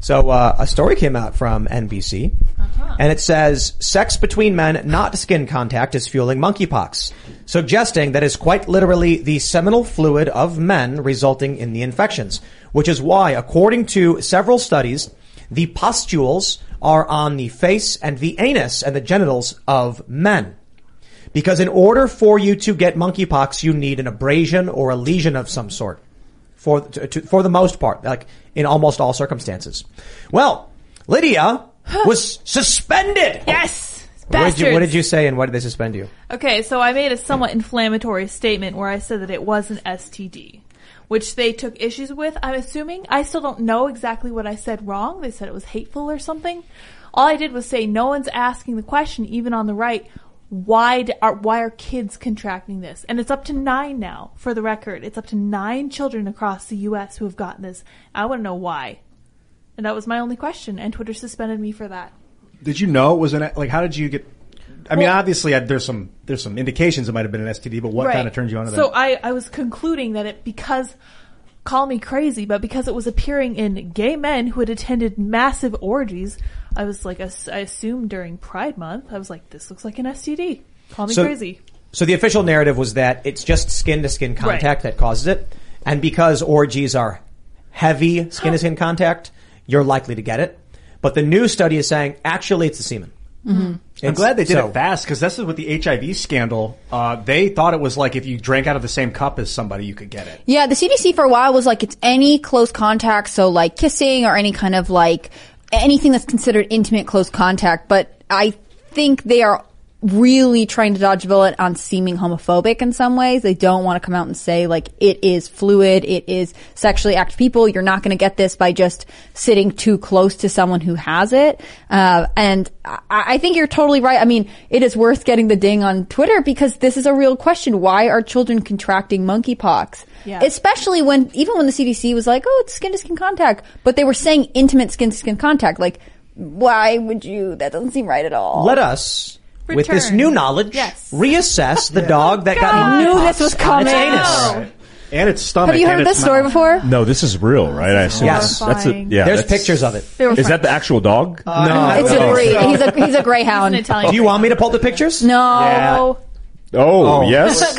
So uh, a story came out from NBC, and it says sex between men, not skin contact, is fueling monkeypox, suggesting that is quite literally the seminal fluid of men resulting in the infections. Which is why, according to several studies, the pustules are on the face and the anus and the genitals of men. Because in order for you to get monkeypox, you need an abrasion or a lesion of some sort for to, to, for the most part, like in almost all circumstances. Well, Lydia was suspended. Yes. What did, you, what did you say, and why did they suspend you? Okay, so I made a somewhat inflammatory statement where I said that it was an STD, which they took issues with. I'm assuming I still don't know exactly what I said wrong. They said it was hateful or something. All I did was say no one's asking the question, even on the right. Why d- are why are kids contracting this? And it's up to nine now. For the record, it's up to nine children across the U.S. who have gotten this. I want to know why. And that was my only question. And Twitter suspended me for that. Did you know it was an like? How did you get? I mean, Well- obviously, uh, there's some there's some indications it might have been an STD, but what kind of turned you on to that? So I, I was concluding that it because call me crazy, but because it was appearing in gay men who had attended massive orgies, I was like, ass- I assumed during Pride Month, I was like, this looks like an STD. Call me So- crazy. So the official narrative was that it's just skin to skin contact that causes it, and because orgies are heavy skin to skin contact, you're likely to get it. But the new study is saying actually it's the semen. I'm It's- glad they did so- it fast because this is with the HIV scandal. Uh, they thought it was like if you drank out of the same cup as somebody, you could get it. Yeah, the CDC for a while was like it's any close contact, so like kissing or any kind of like anything that's considered intimate close contact. But I think they are really trying to dodge a bullet on seeming homophobic in some ways. They don't want to come out and say like it is fluid, it is sexually active people. You're not going to get this by just sitting too close to someone who has it. Uh, and I, I think you're totally right. I mean, it is worth getting the ding on Twitter because this is a real question. Why are children contracting monkeypox? Yeah. Especially when, even when the CDC was like, oh, it's skin to skin contact, but they were saying intimate skin to skin contact. Like, why would you? That doesn't seem right at all. Let us, with this new knowledge, Yes. reassess the dog that got oh I knew this was monkeypox on its coming. anus. And its stomach. Have you heard its this story mouth. before? No, this is real, right? I assume. Yes. That's a, yeah. There's that's- pictures of it. Is They that the actual dog? Uh, no. It's a breed. He's a, he's a greyhound. An Italian Do you want me to pull the pictures? No. Yeah. oh, oh. yes.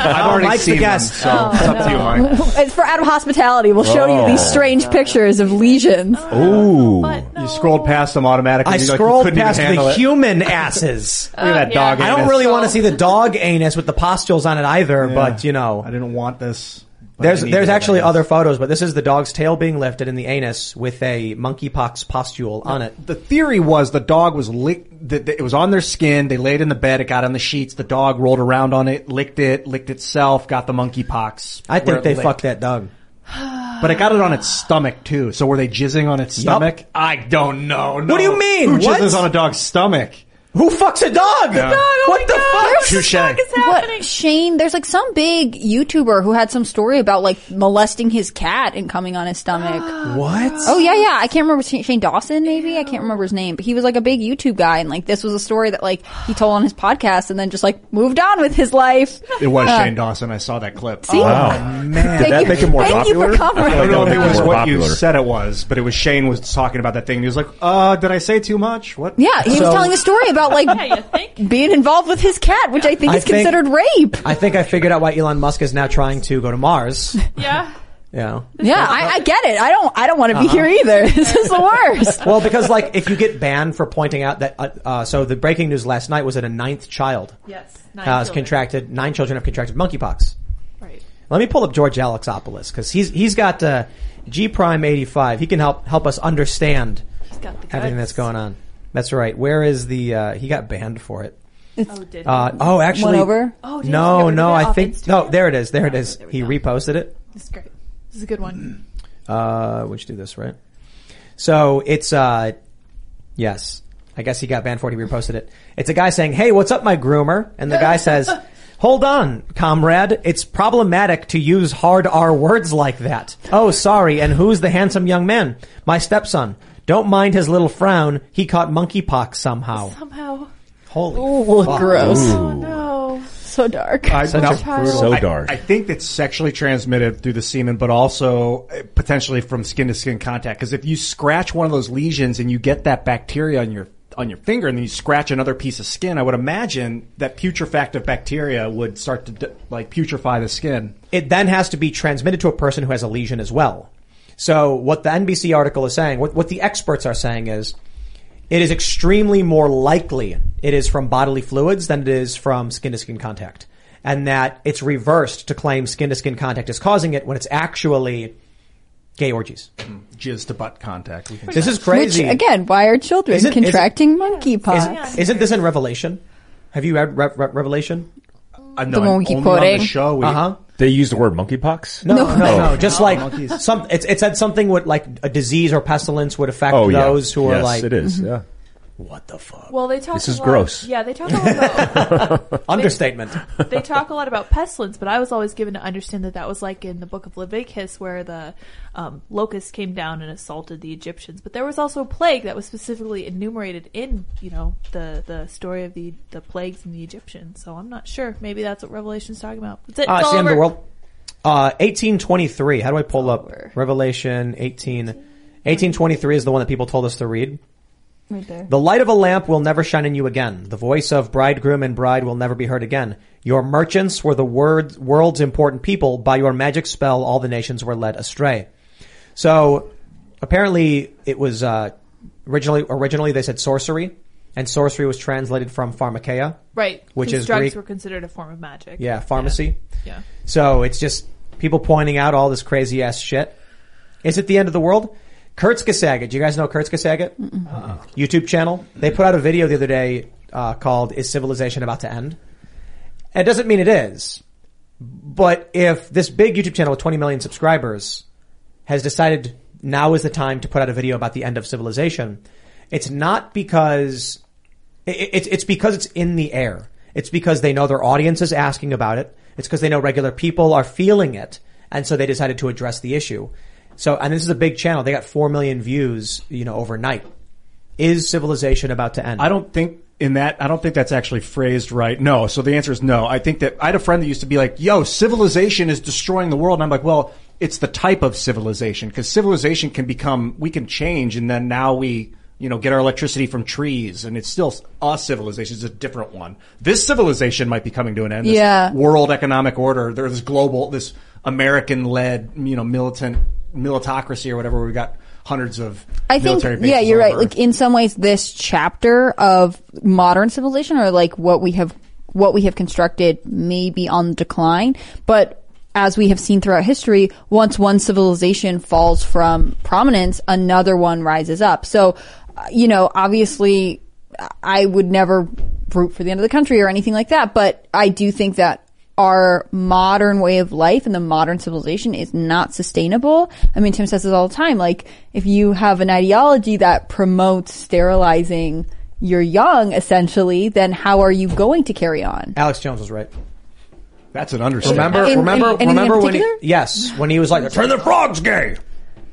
I've oh, already Mike's the seen them, guest. so oh, it's up to you, Mike. It's for Adam Hospitality. We'll show you these Oh. strange pictures of lesions. Ooh. No. You scrolled past them automatically. I you're like, you scrolled couldn't even past handle the it. human asses. Look at that oh, yeah. dog. I don't anus. really want to see the dog anus with the pustules on it either, Yeah. but you know. I didn't want this. There's there's actually other photos, but this is the dog's tail being lifted in the anus with a monkeypox pustule on it. The theory was the dog was lick. That it was on their skin. They laid in the bed. It got on the sheets. The dog rolled around on it, licked it, licked itself, got the monkeypox. I think they licked. fucked that dog. But it got it on its stomach too. So were they jizzing on its stomach? I don't know. No. What do you mean? Who What? on a dog's stomach? Who fucks a dog? what the fuck? Touche. What Shane? There's like some big YouTuber who had some story about like molesting his cat and coming on his stomach. What? oh yeah, yeah. I can't remember Shane Shane Dawson. Maybe I can't remember his name, but he was like a big YouTube guy, and like this was a story that like he told on his podcast, and then just like moved on with his life. It was Uh, Shane Dawson. I saw that clip. See? Wow. Man. Thank that you, make it more thank popular? you for covering. I don't know if it was what you said it was, but it was Shane was talking about that thing. He was like, "Uh, did I say too much? What?" Yeah, he So- was telling a story about like Yeah, being involved with his cat, which I think I is think- considered rape. I think I figured out why Elon Musk is now trying to go to Mars. Yeah. You know? Yeah, I, I get it. I don't. I don't want to be here either. This is the worst. Well, because like if you get banned for pointing out that, uh, uh, so the breaking news last night was that a ninth child Yes. Nine has children. contracted, nine children have contracted monkeypox. Right. Let me pull up George Alexopoulos because he's he's got uh, G Prime eighty five. He can help help us understand He's got the everything that's going on. That's right. Where is the? Uh, he got banned for it. Oh, did he? Uh, oh, actually, One over. Oh, did he get no, of no. it I off think Instagram? no. There it is. There it is. Oh, there He reposted it. This is great. This is a good one. Uh, which do this right. So it's uh, yes. I guess he got banned for it. He reposted it. It's a guy saying, "Hey, what's up, my groomer?" And the guy says, "Hold on, comrade. It's problematic to use hard R words like that." Oh, sorry. And who's the handsome young man? My stepson. Don't mind his little frown. He caught monkeypox somehow. Somehow. Holy. Ooh, gross. Oh no. So dark. I, Such now, a child. So I- dark. I, think it's sexually transmitted through the semen, but also uh, potentially from skin to skin contact. Because if you scratch one of those lesions and you get that bacteria on your on your finger, and then you scratch another piece of skin, I would imagine that putrefactive bacteria would start to d- like putrefy the skin. it then has to be transmitted to a person who has a lesion as well. So what the NBC article is saying, what, what the experts are saying is, it is extremely more likely it is from bodily fluids than it is from skin to skin contact. And that it's reversed to claim skin to skin contact is causing it when it's actually gay orgies. Jizz to butt contact. We can This is Which crazy. again, why are children Isn't- isn't- contracting monkeypox? Isn't, isn't this in Revelation? Have you read Re- Re- Revelation? uh, The one we keep only on the show. We, Uh huh. They use the word monkeypox? No, no, no, No. Just like some, it's, it said something would like a disease or pestilence would affect Oh, yeah. those who are yes, like, it is, Mm-hmm. yeah. What the fuck? Well, they talk. This a is lot- gross. Yeah, they talk a lot about Understatement. they talk a lot about pestilence, but I was always given to understand that that was like in the book of Leviticus, where the um, locusts came down and assaulted the Egyptians. But there was also a plague that was specifically enumerated in, you know, the the story of the the plagues in the Egyptians. So I'm not sure. Maybe that's what Revelation's talking about. That's it. Uh, It's it's all the end of the world. Uh, 1823. How do I pull up over. Revelation 18? 1823 is the one that people told us to read. Right there. The light of a lamp will never shine in you again. The voice of bridegroom and bride will never be heard again. Your merchants were the word, world's important people. By your magic spell, all the nations were led astray. So apparently it was, uh, originally, originally they said sorcery and sorcery was translated from pharmakeia. Right. Which is drugs Greek. were considered a form of magic. Yeah, pharmacy. Yeah. So it's just people pointing out all this crazy ass shit. Is it the end of the world? Kurzgesagt. Do you guys know Kurzgesagt? YouTube channel. They put out a video the other day uh, called "Is Civilization About to End?" And it doesn't mean it is, but if this big YouTube channel with 20 million subscribers has decided now is the time to put out a video about the end of civilization, it's not because it's it's because it's in the air. It's because they know their audience is asking about it. It's because they know regular people are feeling it, and so they decided to address the issue. So, and this is a big channel. They got four million views, you know, overnight. Is civilization about to end? I don't think in that, I don't think that's actually phrased right. No. So the answer is no. I think that I had a friend that used to be like, yo, civilization is destroying the world. And I'm like, well, it's the type of civilization because civilization can become, we can change and then now we, you know, get our electricity from trees and it's still a civilization. It's a different one. This civilization might be coming to an end. This Yeah. World economic order. There's this global, this American led, you know, militant, militocracy or whatever. We've got hundreds of I think, military bases yeah, you're right. over. Like in some ways, this chapter of modern civilization, or like what we have, what we have constructed, may be on the decline. But as we have seen throughout history, once one civilization falls from prominence, another one rises up. So, uh, you know, obviously, I would never root for the end of the country or anything like that. But I do think that our modern way of life and the modern civilization is not sustainable. I mean, Tim says this all the time. Like, if you have an ideology that promotes sterilizing your young, essentially, then how are you going to carry on? Alex Jones was right. That's an understatement. Remember, In- remember, in- remember when he, yes, when he was like, turn the frogs gay.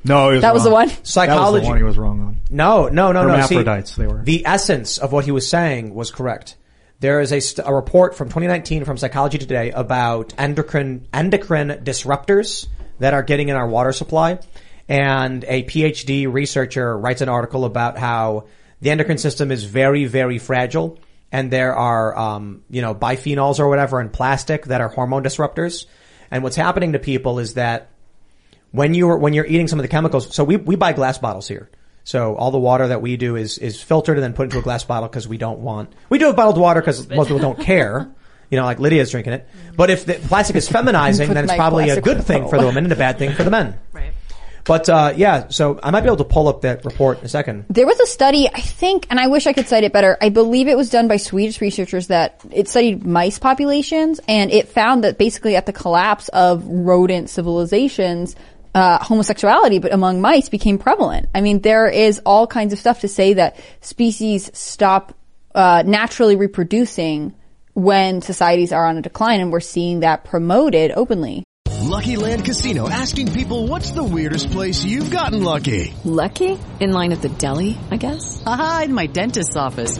No, he was That was the wrong. one? That was Psychology. the one he was wrong on. No, no, no, no. See, Hermaphrodites, they were. The essence of what he was saying was correct. There is a, a report from 2019 from Psychology Today about endocrine endocrine disruptors that are getting in our water supply, and a PhD researcher writes an article about how the endocrine system is very, very fragile, and there are, um, you know, biphenyls or whatever in plastic that are hormone disruptors. And what's happening to people is that when you're when you're eating some of the chemicals. So we we buy glass bottles here. So all the water that we do is is filtered and then put into a glass bottle because we don't want. We do have bottled water because most people don't care. You know, like Lydia's drinking it. But if the plastic is feminizing, then it's probably a good thing for the women and a bad thing for the men. Right. But uh, yeah, so I might be able to pull up that report in a second. There was a study, I think, and I wish I could cite it better. I believe it was done by Swedish researchers that it studied mice populations and it found that basically at the collapse of rodent civilizations, uh, homosexuality, but among mice became prevalent. I mean, there is all kinds of stuff to say that species stop, uh, naturally reproducing when societies are on a decline and we're seeing that promoted openly. Lucky Land Casino asking people what's the weirdest place you've gotten lucky? Lucky? In line at the deli, I guess? Aha, in my dentist's office.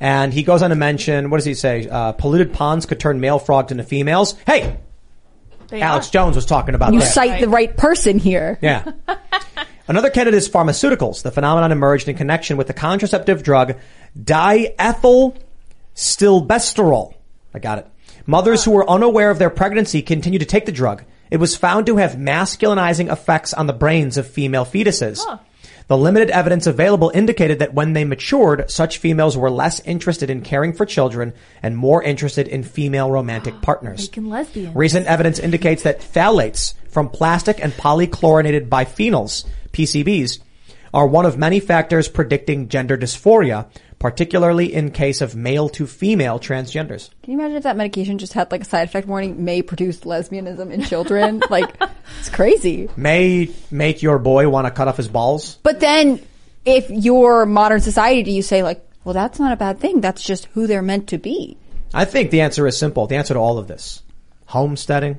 And he goes on to mention, what does he say? Uh, polluted ponds could turn male frogs into females. Hey! They Alex are. Jones was talking about You that. cite the right person here. Yeah. Another candidate is pharmaceuticals. The phenomenon emerged in connection with the contraceptive drug diethyl stilbestrol. I got it. Mothers who were unaware of their pregnancy continued to take the drug. It was found to have masculinizing effects on the brains of female fetuses. The limited evidence available indicated that when they matured, such females were less interested in caring for children and more interested in female romantic ah, partners. Lesbians. Recent evidence indicates that phthalates from plastic and polychlorinated biphenyls, PCBs, are one of many factors predicting gender dysphoria, particularly in case of male to female transgenders. Can you imagine if that medication just had like a side effect warning may produce lesbianism in children? like, it's crazy. May make your boy want to cut off his balls. But then if your modern society, do you say like, well, that's not a bad thing. That's just who they're meant to be. I think the answer is simple. The answer to all of this. Homesteading.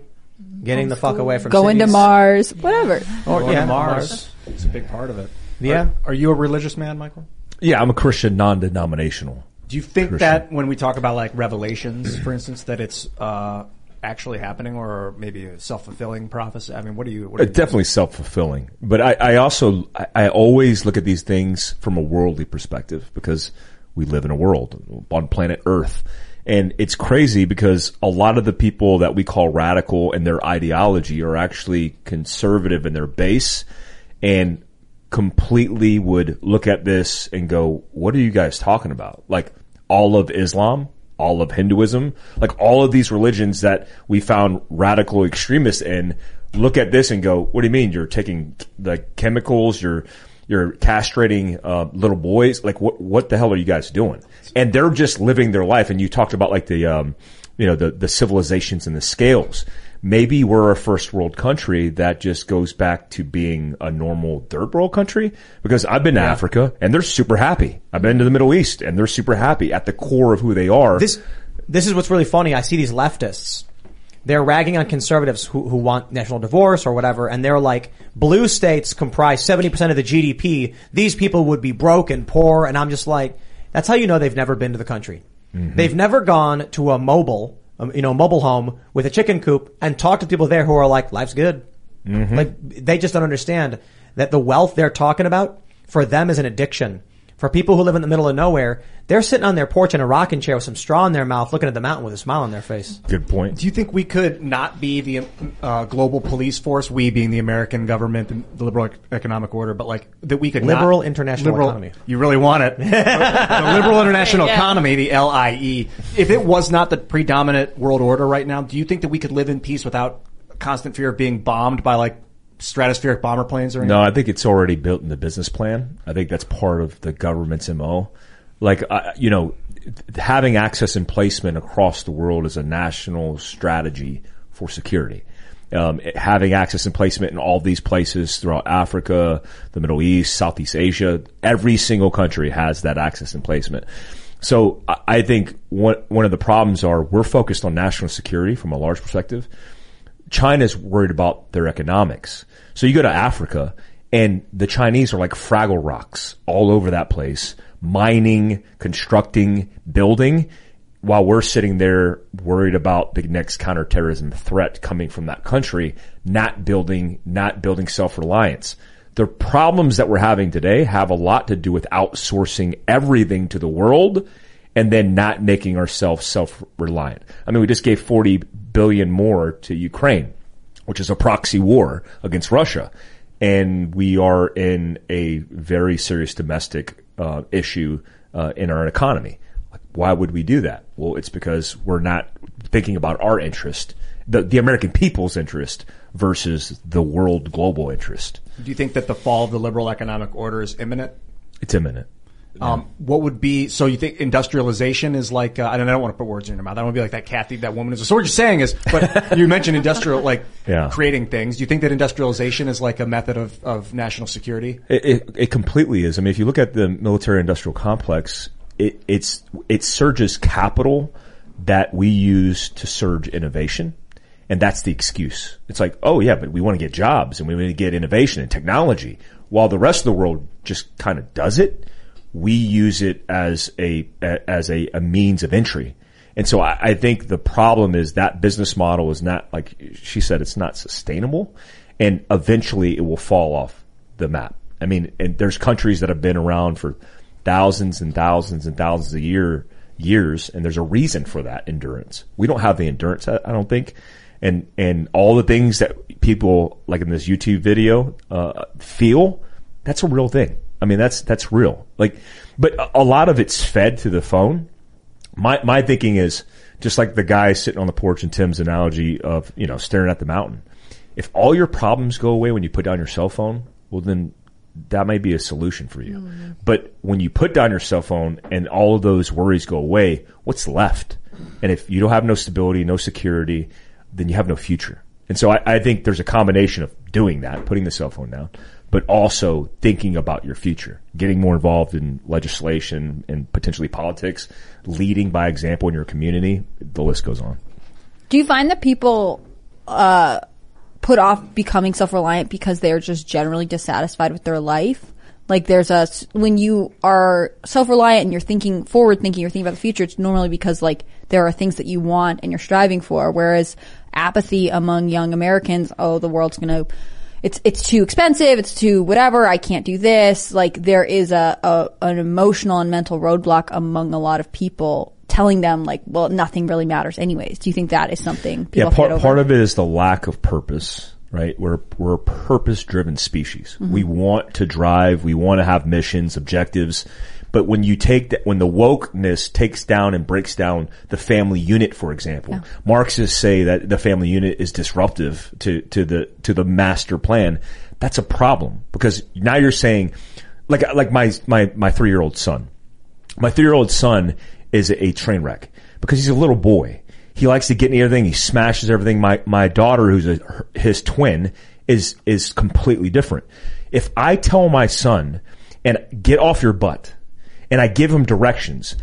Getting the fuck away from Going to. Mars, whatever. Or, Going yeah, to Mars. It's a big part of it. Yeah. Are, are you a religious man, Michael? Yeah, I'm a Christian, non-denominational. Do you think Christian. that when we talk about like revelations, for instance, that it's uh, actually happening, or maybe a self-fulfilling prophecy? I mean, what do you? What do you definitely self-fulfilling. But I, I also, I, I always look at these things from a worldly perspective because we live in a world on planet Earth. And it's crazy because a lot of the people that we call radical in their ideology are actually conservative in their base and completely would look at this and go, what are you guys talking about? Like all of Islam, all of Hinduism, like all of these religions that we found radical extremists in look at this and go, what do you mean? You're taking the chemicals, you're, you're castrating, uh, little boys. Like what, what the hell are you guys doing? And they're just living their life. And you talked about like the, um, you know, the, the civilizations and the scales. Maybe we're a first world country that just goes back to being a normal third world country because I've been to Africa and they're super happy. I've been to the Middle East and they're super happy at the core of who they are. This, this is what's really funny. I see these leftists. They're ragging on conservatives who, who want national divorce or whatever, and they're like, blue states comprise 70% of the GDP. These people would be broke and poor, and I'm just like, that's how you know they've never been to the country. Mm-hmm. They've never gone to a mobile, um, you know, mobile home with a chicken coop and talk to people there who are like, life's good. Like, they just don't understand that the wealth they're talking about for them is an addiction. For people who live in the middle of nowhere, they're sitting on their porch in a rocking chair with some straw in their mouth, looking at the mountain with a smile on their face. Good point. Do you think we could not be the uh, global police force, we being the American government and the liberal economic order, but like that we could not- Liberal international liberal- economy. You really want it. the liberal international economy, the LIE. If it was not the predominant world order right now, do you think that we could live in peace without constant fear of being bombed by like stratospheric bomber planes or anything? No, I think it's already built in the business plan. I think that's part of the government's MO. Like, uh, you know, having access and placement across the world is a national strategy for security. Um, it- having access and placement in all these places throughout Africa, the Middle East, Southeast Asia, every single country has that access and placement. So I- I think one, one of the problems are we're focused on national security from a large perspective. China's worried about their economics. So you go to Africa And the Chinese are like Fraggle rocks all over that place, mining, constructing, building, while we're sitting there worried about the next counterterrorism threat coming from that country, not building, not building self-reliance. The problems that we're having today have a lot to do with outsourcing everything to the world and then not making ourselves self-reliant. I mean, we just gave 40 billion more to Ukraine, which is a proxy war against Russia. And we are in a very serious domestic uh, issue uh, in our economy. Why would we do that? Well, it's because we're not thinking about our interest, the, the American people's interest versus the world global interest. Do you think that the fall of the liberal economic order is imminent? It's imminent. Um, what would be so? You think industrialization is like? Uh, I don't. I don't want to put words in your mouth. I don't want to be like that Kathy, that woman is. So what you're saying is, but you mentioned industrial, like Yeah. creating things. Do you think that industrialization is like a method of, of national security? It, it, it completely is. I mean, if you look at the military industrial complex, it, it's, it surges capital that we use to surge innovation. And that's the excuse. It's like, oh yeah, but we want to get jobs and we want to get innovation and technology. While the rest of the world just kind of does it, we use it as a, as a, a means of entry. And so I, I think the problem is that business model is not, like she said, it's not sustainable and eventually it will fall off the map. I mean, and there's countries that have been around for thousands and thousands and thousands of year, years and there's a reason for that endurance. We don't have the endurance, I, I don't think. And, and all the things that people like in this YouTube video, uh, feel, that's a real thing. I mean, that's, that's real. Like, but a- lot of it's fed to the phone. My, my thinking is just like the guy sitting on the porch in Tim's analogy of, you know, staring at the mountain. If all your problems go away when you put down your cell phone, well then that may be a solution for you. Mm-hmm. But when you put down your cell phone and all of those worries go away, what's left? And if you don't have no stability, no security, then you have no future. And so I, I think there's a combination of doing that, putting the cell phone down, but also thinking about your future, getting more involved in legislation and potentially politics, leading by example in your community. The list goes on. Do you find that people uh, put off becoming self-reliant because they're just generally dissatisfied with their life? Like there's a when you are self-reliant and you're thinking forward thinking, you're thinking about the future. It's normally because like there are things that you want and you're striving for. Whereas apathy among young Americans, oh, the world's gonna, it's it's too expensive, it's too whatever. I can't do this. Like there is a, a an emotional and mental roadblock among a lot of people telling them like, well, nothing really matters anyways. Do you think that is something people Yeah, have to get part part of it is the lack of purpose, right? We're we're a purpose driven species. Mhm. We want to drive, we want to have missions, objectives. But when you take that, when the wokeness takes down and breaks down the family unit, for example, Marxists say that the family unit is disruptive to, to the, to the master plan. That's a problem because now you're saying, like, like my, my, my three year old son, my three year old son is a train wreck because he's a little boy. He likes to get in everything. He smashes everything. My, my daughter, who's a, her- his twin, is, is completely different. If I tell my son and get off your butt and I give him directions,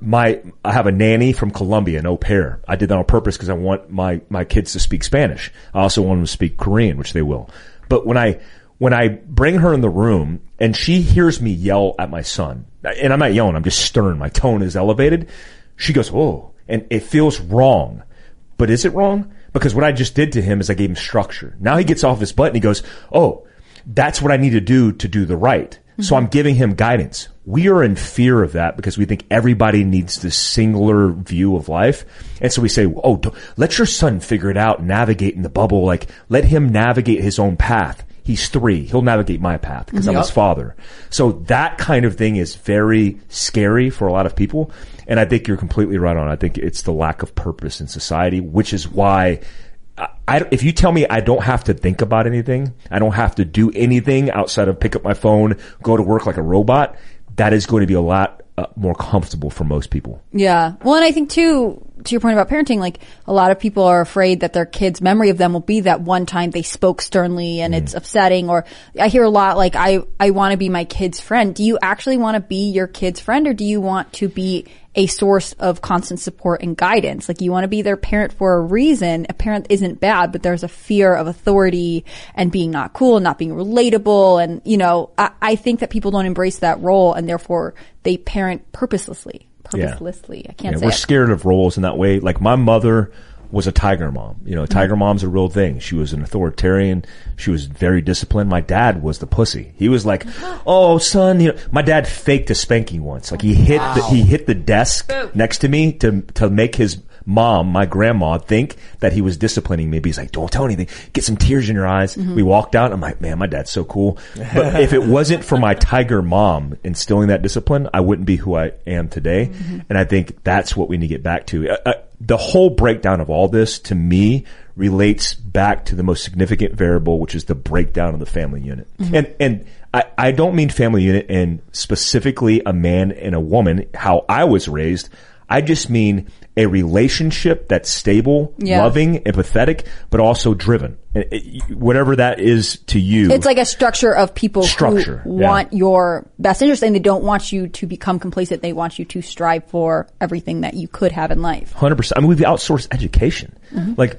my, I have a nanny from Colombia, an au pair. I did that on purpose because I want my, my kids to speak Spanish. I also want them to speak Korean, which they will. But when I, when I bring her in the room and she hears me yell at my son, and I'm not yelling, I'm just stern, my tone is elevated, she goes, oh, and it feels wrong. But is it wrong? Because what I just did to him is I gave him structure. Now he gets off his butt and he goes, oh, that's what I need to do to do the right. Mm-hmm. So I'm giving him guidance. We are in fear of that because we think everybody needs this singular view of life. And so we say, oh, don't- let your son figure it out, navigate in the bubble. Like, let him navigate his own path. He's three. He'll navigate my path because I'm his father. So that kind of thing is very scary for a lot of people. And I think you're completely right on. I think it's the lack of purpose in society, which is why I- if you tell me I don't have to think about anything, I don't have to do anything outside of pick up my phone, go to work like a robot, that is going to be a lot uh, more comfortable for most people. Yeah. Well, and I think too, to your point about parenting, like a lot of people are afraid that their kids' memory of them will be that one time they spoke sternly and it's upsetting. Or I hear a lot like, I, I want to be my kid's friend. Do you actually want to be your kid's friend or do you want to be a source of constant support and guidance. Like you want to be their parent for a reason. A parent isn't bad, but there's a fear of authority and being not cool and not being relatable. And, you know, I, I think that people don't embrace that role and therefore they parent purposelessly. Yeah. Purposelessly. I can't Yeah, say we're it. scared of roles in that way. Like my mother was a tiger mom. You know, Mm-hmm. tiger mom's a real thing. She was an authoritarian. She was very disciplined. My dad was the pussy. He was like, "Oh, son," you know. My dad faked a spanking once. Like he hit the, he hit the desk next to me to to make his mom, my grandma, think that he was disciplining me. But he's like, "Don't tell anything. Get some tears in your eyes." Mm-hmm. We walked out. I'm like, "Man, my dad's so cool." But if it wasn't for my tiger mom instilling that discipline, I wouldn't be who I am today. And I think that's what we need to get back to. Uh, uh, the whole breakdown of all this to me relates back to the most significant variable, which is the breakdown of the family unit. And, and I, I don't mean family unit and specifically a man and a woman, how I was raised. I just mean a relationship that's stable, Yeah. loving, empathetic, but also driven. And it- Whatever that is to you. It's like a structure of people Structure, who yeah. want your best interest and they don't want you to become complacent. They want you to strive for everything that you could have in life. Hundred percent. I mean, we've outsourced education. Mm-hmm. Like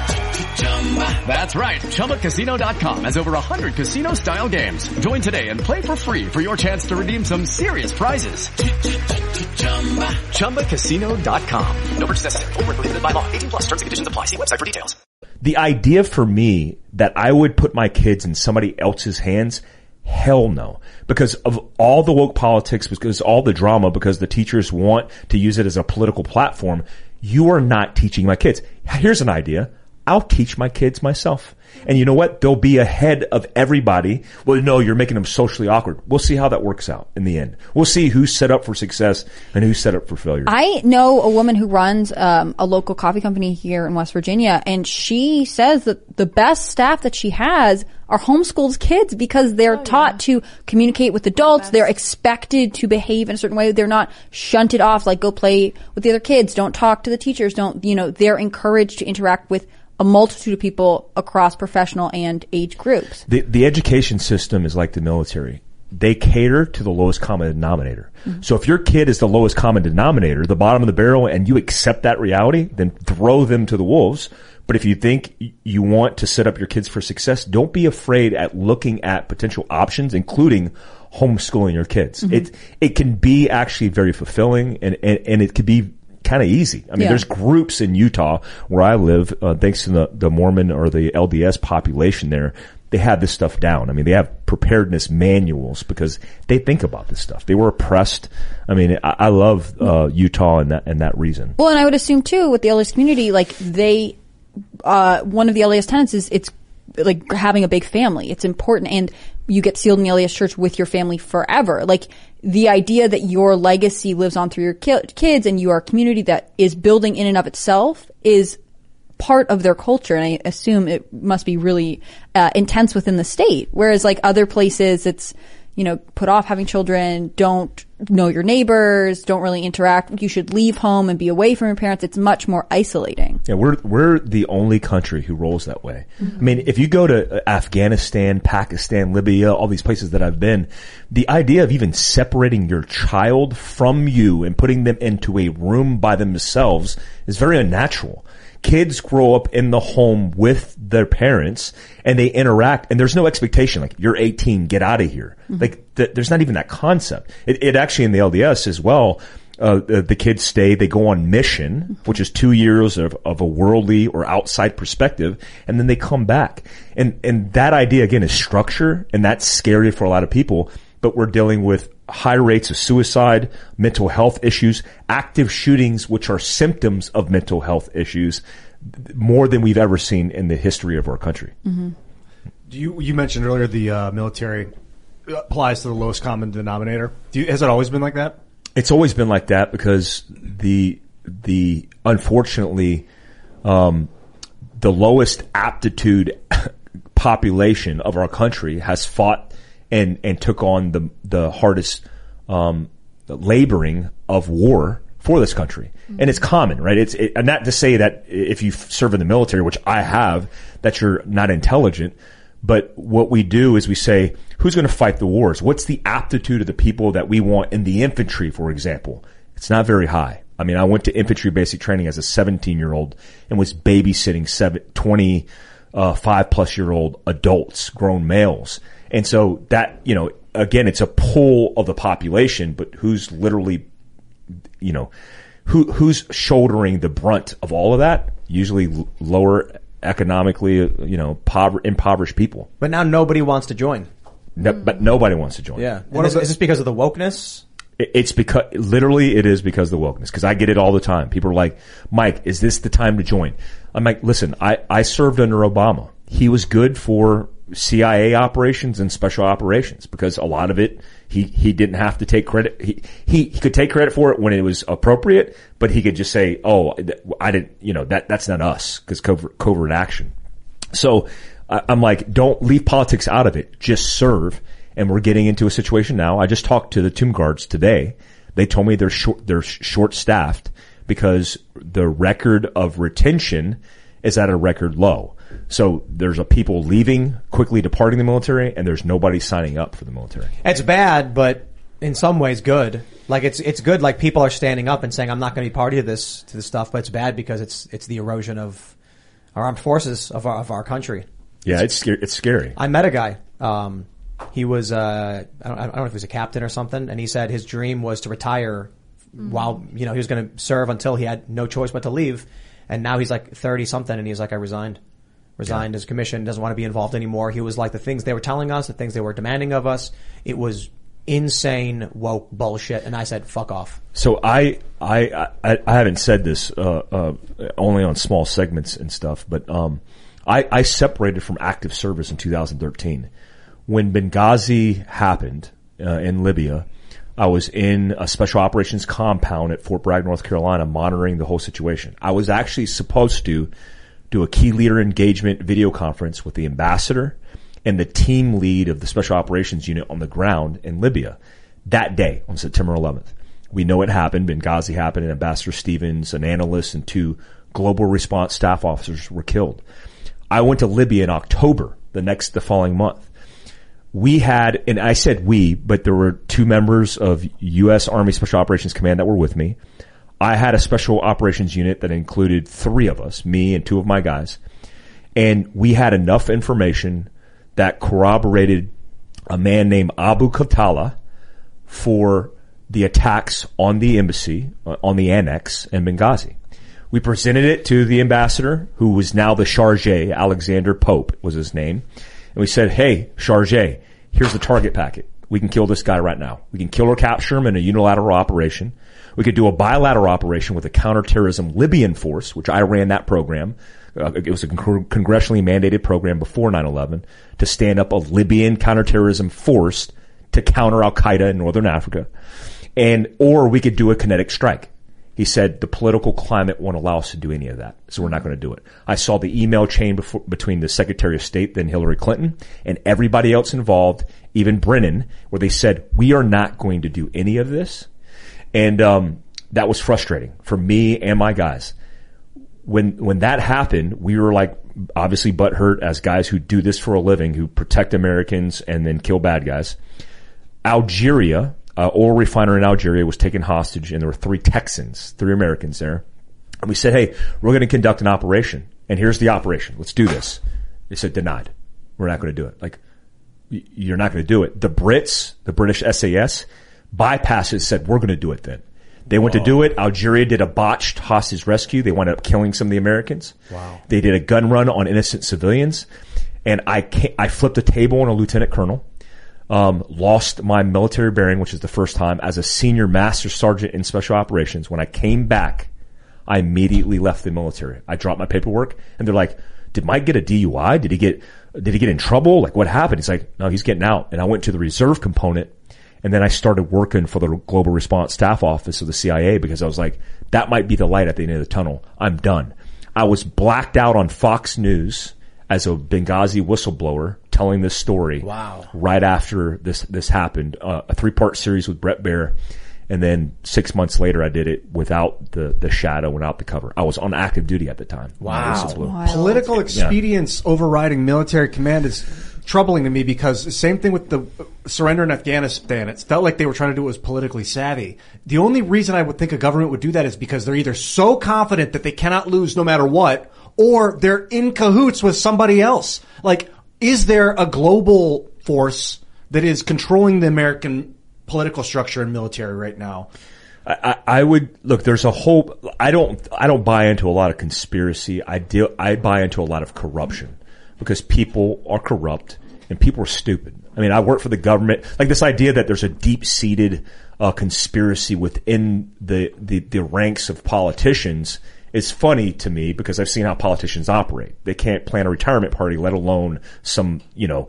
That's right, ChumbaCasino.com has over 100 casino style games. Join today and play for free for your chance to redeem some serious prizes. ChumbaCasino.com. No purchase necessary. Prohibited by law. 18 plus terms and conditions apply. See website for details. the idea for me that I would put my kids in somebody else's hands, hell no. Because of all the woke politics, because all the drama, because the teachers want to use it as a political platform, you are not teaching my kids. Here's an idea. I'll teach my kids myself. And you know what? They'll be ahead of everybody. Well, no, you're making them socially awkward. We'll see how that works out in the end. We'll see who's set up for success and who's set up for failure. I know a woman who runs um, a local coffee company here in West Virginia, and she says that the best staff that she has are homeschooled kids because they're taught to communicate with adults. They're expected to behave in a certain way. They're not shunted off like go play with the other kids. Don't talk to the teachers. Don't you know? They're encouraged to interact with a multitude of people across professional and age groups. the the education system is like the military. They cater to the lowest common denominator. So if your kid is the lowest common denominator, the bottom of the barrel, and you accept that reality, then throw them to the wolves. But if you think you want to set up your kids for success, don't be afraid at looking at potential options, including homeschooling your kids. Mhm. It it can be actually very fulfilling, and and, and it could be kind of easy. I mean, Yeah. there's groups in Utah where I live, uh, thanks to the, the Mormon or the LDS population there, they have this stuff down. I mean, they have preparedness manuals because they think about this stuff. They were oppressed. I mean, I, I love uh, Utah and that and that reason. Well, and I would assume too with the LDS community, like they, uh, one of the LDS tenets is it's like having a big family. It's important, and you get sealed in the LDS church with your family forever. Like the idea that your legacy lives on through your ki- kids, and you are a community that is building in and of itself is part of their culture. And I assume it must be really uh, intense within the state. Whereas like other places it's you know put off having children don't know your neighbors don't really interact you should leave home and be away from your parents it's much more isolating Yeah, we're we're the only country who rolls that way. I mean, if you go to uh, Afghanistan, Pakistan, Libya, all these places that I've been, the idea of even separating your child from you and putting them into a room by themselves is very unnatural. Kids grow up in the home with their parents and they interact and there's no expectation like you're 18, get out of here. Like th- there's not even that concept. It, it actually in the LDS as well, uh, the, the kids stay, they go on mission, which is two years of, of a worldly or outside perspective, and then they come back. And, and that idea again is structure, and that's scary for a lot of people. But we're dealing with high rates of suicide, mental health issues, active shootings, which are symptoms of mental health issues, more than we've ever seen in the history of our country. Do you you mentioned earlier the uh, military applies to the lowest common denominator. Do you, has it always been like that? It's always been like that because the the unfortunately um, the lowest aptitude population of our country has fought and and took on the the hardest um, laboring of war for this country, and it's common, right? It's it, and not to say that if you serve in the military, which I have, that you're not intelligent. But what we do is we say, who's going to fight the wars? What's the aptitude of the people that we want in the infantry, for example? It's not very high. I mean, I went to infantry basic training as a 17 year old and was babysitting seven, 20, uh, five plus year old adults, grown males. And so that, you know, again, it's a pull of the population, but who's literally, you know, who, who's shouldering the brunt of all of that? Usually l- lower economically, uh, you know, pover- impoverished people. But now nobody wants to join. No, but nobody wants to join. Yeah. And is, is this because of the wokeness? It- It's because literally it is because of the wokeness. Because I get it all the time. People are like, "Mike, is this the time to join?" I'm like, "Listen, I I served under Obama. He was good for CIA operations and special operations because a lot of it he he didn't have to take credit. He he, he could take credit for it when it was appropriate, but he could just say, "Oh, I didn't," you know, that that's not us because covert, covert action. So I'm like, don't leave politics out of it. Just serve. And we're getting into a situation now. I just talked to the tomb guards today. They told me they're short, they're short staffed because the record of retention is at a record low. So there's a people leaving, quickly departing the military, and there's nobody signing up for the military. It's bad, but in some ways good. Like it's it's good. Like people are standing up and saying, "I'm not going to be party to this to this stuff." But it's bad because it's it's the erosion of our armed forces of our of our country. Yeah, it's scary. It's scary. I met a guy. Um, he was uh, I don't, I don't know if he was a captain or something, and he said his dream was to retire while you know he was going to serve until he had no choice but to leave. And now he's like thirty something, and he's like, I resigned, resigned his commission, doesn't want to be involved anymore. He was like the things they were telling us, the things they were demanding of us. It was insane woke bullshit, and I said, fuck off. So I, I, I, I haven't said this, uh, uh, only on small segments and stuff, but, um, I, I separated from active service in 2013. When Benghazi happened, uh, in Libya, I was in a special operations compound at Fort Bragg, North Carolina, monitoring the whole situation. I was actually supposed to do a key leader engagement video conference with the ambassador and the team lead of the special operations unit on the ground in Libya that day on September 11th. We know it happened. Benghazi happened and Ambassador Stevens, an analyst and two global response staff officers were killed. I went to Libya in October, the next, the following month. We had, and I said we, but there were two members of U.S. Army Special Operations Command that were with me. I had a special operations unit that included three of us, me and two of my guys. And we had enough information that corroborated a man named Abu Khatala for the attacks on the embassy, uh, on the annex in Benghazi. We presented it to the ambassador, who was now the charge, Alexander Pope was his name. And we said, hey, charge, here's the target packet. We can kill this guy right now. We can kill or capture him in a unilateral operation. We could do a bilateral operation with a counterterrorism Libyan force, which I ran that program. Uh, it was a con- congressionally mandated program before 9-11 to stand up a Libyan counterterrorism force to counter Al Qaeda in Northern Africa. And, or we could do a kinetic strike. He said the political climate won't allow us to do any of that, so we're not going to do it. I saw the email chain before, between the Secretary of State, then Hillary Clinton, and everybody else involved, even Brennan, where they said we are not going to do any of this, and um, that was frustrating for me and my guys. When when that happened, we were like obviously butthurt as guys who do this for a living, who protect Americans and then kill bad guys. Algeria, uh, oil refiner in Algeria was taken hostage and there were three Texans, three Americans there. And we said, hey, we're going to conduct an operation and here's the operation. Let's do this. They said denied. We're not going to do it. Like, y- you're not going to do it. The Brits, the British SAS, bypasses said, we're going to do it then. They went to do it. Algeria did a botched hostage rescue. They wound up killing some of the Americans. Wow. They did a gun run on innocent civilians. And I I flipped a table on a lieutenant colonel. Um, lost my military bearing, which is the first time as a senior master sergeant in special operations. When I came back, I immediately left the military. I dropped my paperwork and they're like, did Mike get a DUI? Did he get, did he get in trouble? Like what happened? He's like, no, he's getting out. And I went to the reserve component and then I started working for the global response staff office of the CIA because I was like, that might be the light at the end of the tunnel. I'm done. I was blacked out on Fox News as a Benghazi whistleblower telling this story. Wow. Right after this, this happened, uh, a three part series with Bret Baier, And then six months later, I did it without the, the shadow, without the cover. I was on active duty at the time. when I Wow. Political expedience overriding military command is troubling to me because same thing with the surrender in Afghanistan. It felt like they were trying to do it was politically savvy. The only reason I would think a government would do that is because they're either so confident that they cannot lose no matter what, or they're in cahoots with somebody else. Like, is there a global force that is controlling the American political structure and military right now? I, I would look. There's a whole. I don't. I don't buy into a lot of conspiracy. I deal. I buy into a lot of corruption because people are corrupt and people are stupid. I mean, I work for the government. Like this idea that there's a deep seated uh, conspiracy within the, the the ranks of politicians is funny to me because I've seen how politicians operate. They can't plan a retirement party, let alone some you know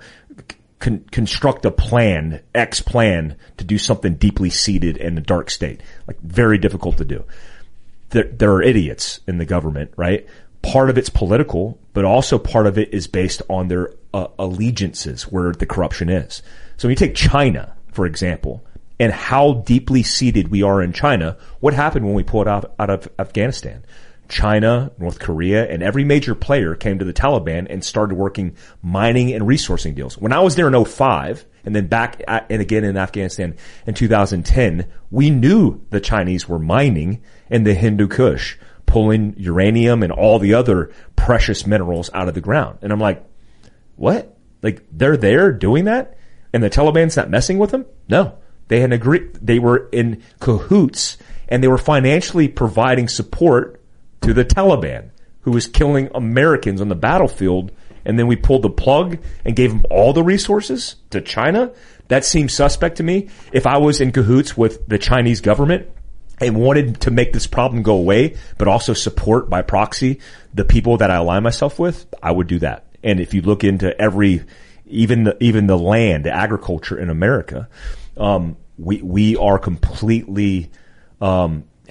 con- construct a plan, X plan to do something deeply seated in a dark state. Like very difficult to do. There, there are idiots in the government, right? Part of it's political, but also part of it is based on their uh, allegiances where the corruption is. So when you take China, for example, and how deeply seated we are in China, what happened when we pulled out, out of Afghanistan? China, North Korea, and every major player came to the Taliban and started working mining and resourcing deals. When I was there in 05 and then back at, and again in Afghanistan in 2010, we knew the Chinese were mining in the Hindu Kush, pulling uranium and all the other precious minerals out of the ground. And I'm like, what? Like they're there doing that? And the Taliban's not messing with them? No. They had agreed, they were in cahoots and they were financially providing support to the Taliban, who was killing Americans on the battlefield, and then we pulled the plug and gave them all the resources to China. That seems suspect to me. If I was in cahoots with the Chinese government and wanted to make this problem go away, but also support by proxy the people that I align myself with, I would do that. And if you look into every, even the, even the land, the agriculture in America, um, we, we are completely, um,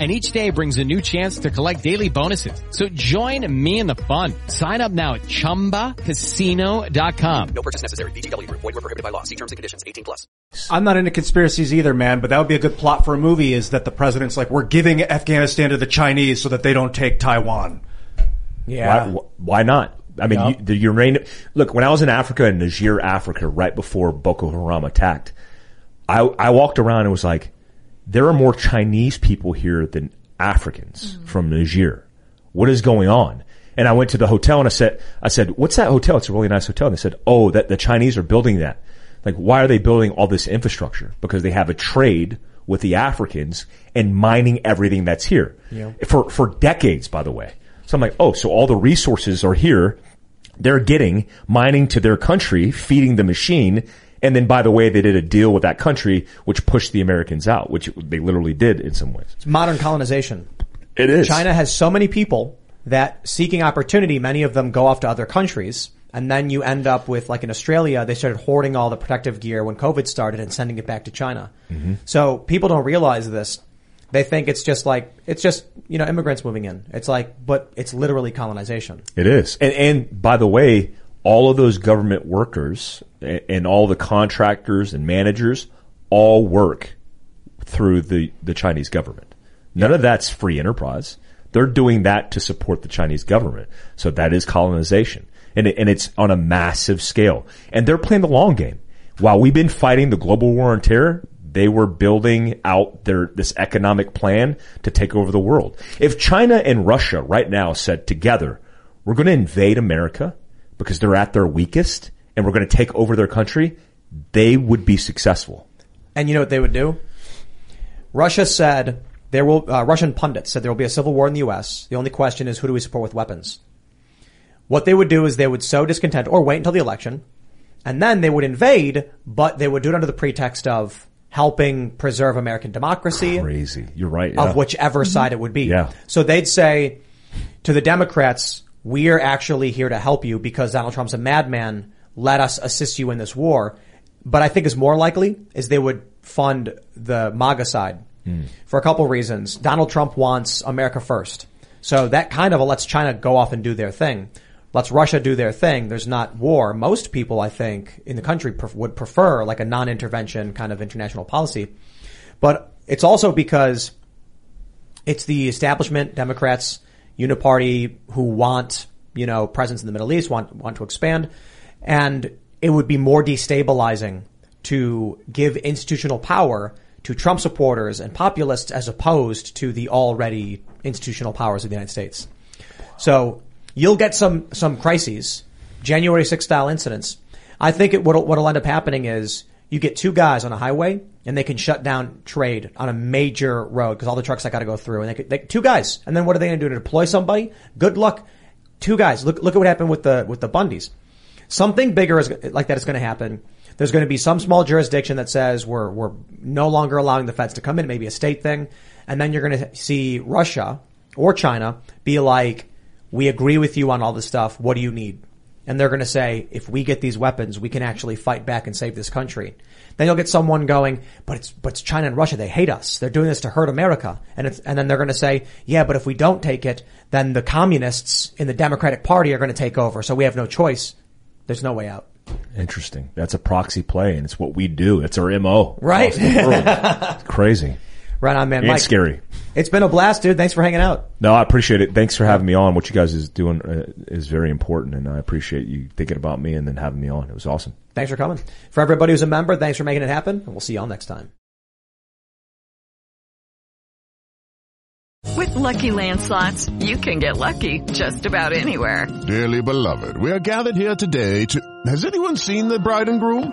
and each day brings a new chance to collect daily bonuses. So join me in the fun. Sign up now at ChumbaCasino.com. No purchase necessary. VGW. Void were prohibited by law. See terms and conditions. 18 plus. I'm not into conspiracies either, man, but that would be a good plot for a movie is that the president's like, we're giving Afghanistan to the Chinese so that they don't take Taiwan. Yeah. Why, why not? I mean, Yeah. you, the uranium. Look, when I was in Africa, in Niger, Africa, right before Boko Haram attacked, I I walked around and was like, there are more Chinese people here than Africans from Niger. What is going on? And I went to the hotel and I said, I said, what's that hotel? It's a really nice hotel. And they said, oh, that the Chinese are building that. Like, why are they building all this infrastructure? Because they have a trade with the Africans and mining everything that's here. Yeah. For, for decades, by the way. So I'm like, oh, so all the resources are here. They're getting mining to their country, feeding the machine. And then, by the way, they did a deal with that country, which pushed the Americans out, which they literally did in some ways. It's modern colonization. It is. China has so many people that seeking opportunity, many of them go off to other countries. And then you end up with, like in Australia, they started hoarding all the protective gear when COVID started and sending it back to China. Mm-hmm. So people don't realize this, They think it's just like it's just you know immigrants moving in. It's like, but it's literally colonization. It is. And, and by the way, all of those government workers and, all the contractors and managers all work through the, the Chinese government. None of that's free enterprise. They're doing that to support the Chinese government. So that is colonization. And, it, and it's on a massive scale. And they're playing the long game. While we've been fighting the global war on terror, they were building out their this economic plan to take over the world. If China and Russia right now said together, we're going to invade America because they're at their weakest and we're going to take over their country, they would be successful. And you know what they would do? Russia said there will. Uh, Russian pundits said there will be a civil war in the U.S. The only question is who do we support with weapons? What they would do is they would sow discontent or wait until the election, and then they would invade, but they would do it under the pretext of helping preserve American democracy. Crazy. You're right. Of whichever side it would be. Yeah. So they'd say to the Democrats, we're actually here to help you because Donald Trump's a madman. Let us assist you in this war. But I think is more likely is they would fund the MAGA side hmm. for a couple reasons. Donald Trump wants America first. So that kind of lets China go off and do their thing. Lets Russia do their thing. There's not war. Most people, I think, in the country pref- would prefer like a non-intervention kind of international policy. But it's also because it's the establishment, Democrats, uniparty who want, you know, presence in the Middle East, want, want to expand. And it would be more destabilizing to give institutional power to Trump supporters and populists as opposed to the already institutional powers of the United States. So you'll get some, some crises, January 6th style incidents. I think it, what'll, what'll end up happening is you get two guys on a highway and they can shut down trade on a major road because all the trucks that got to go through and they, could, they two guys. And then what are they going to do to deploy somebody? Good luck. Two guys. Look, look at what happened with the, with the Bundys. Something bigger is like that is going to happen. There's going to be some small jurisdiction that says we're, we're no longer allowing the feds to come in, maybe a state thing. And then you're going to see Russia or China be like, we agree with you on all this stuff. What do you need? And they're going to say, if we get these weapons, we can actually fight back and save this country. Then you'll get someone going, but it's, but it's China and Russia. They hate us. They're doing this to hurt America. And it's, and then they're going to say, yeah, but if we don't take it, then the communists in the Democratic Party are going to take over. So we have no choice. There's no way out. Interesting. That's a proxy play, and it's what we do. It's our mo. Right. across the world. It's crazy. Right on, man. And Mike, scary. It's been a blast, dude. Thanks for hanging out. No, I appreciate it. Thanks for having me on. What you guys is doing uh, is very important, and I appreciate you thinking about me and then having me on. It was awesome. Thanks for coming. For everybody who's a member, thanks for making it happen. And we'll see y'all next time. With Lucky Land slots, you can get lucky just about anywhere. Dearly beloved, we are gathered here today to. Has anyone seen the bride and groom?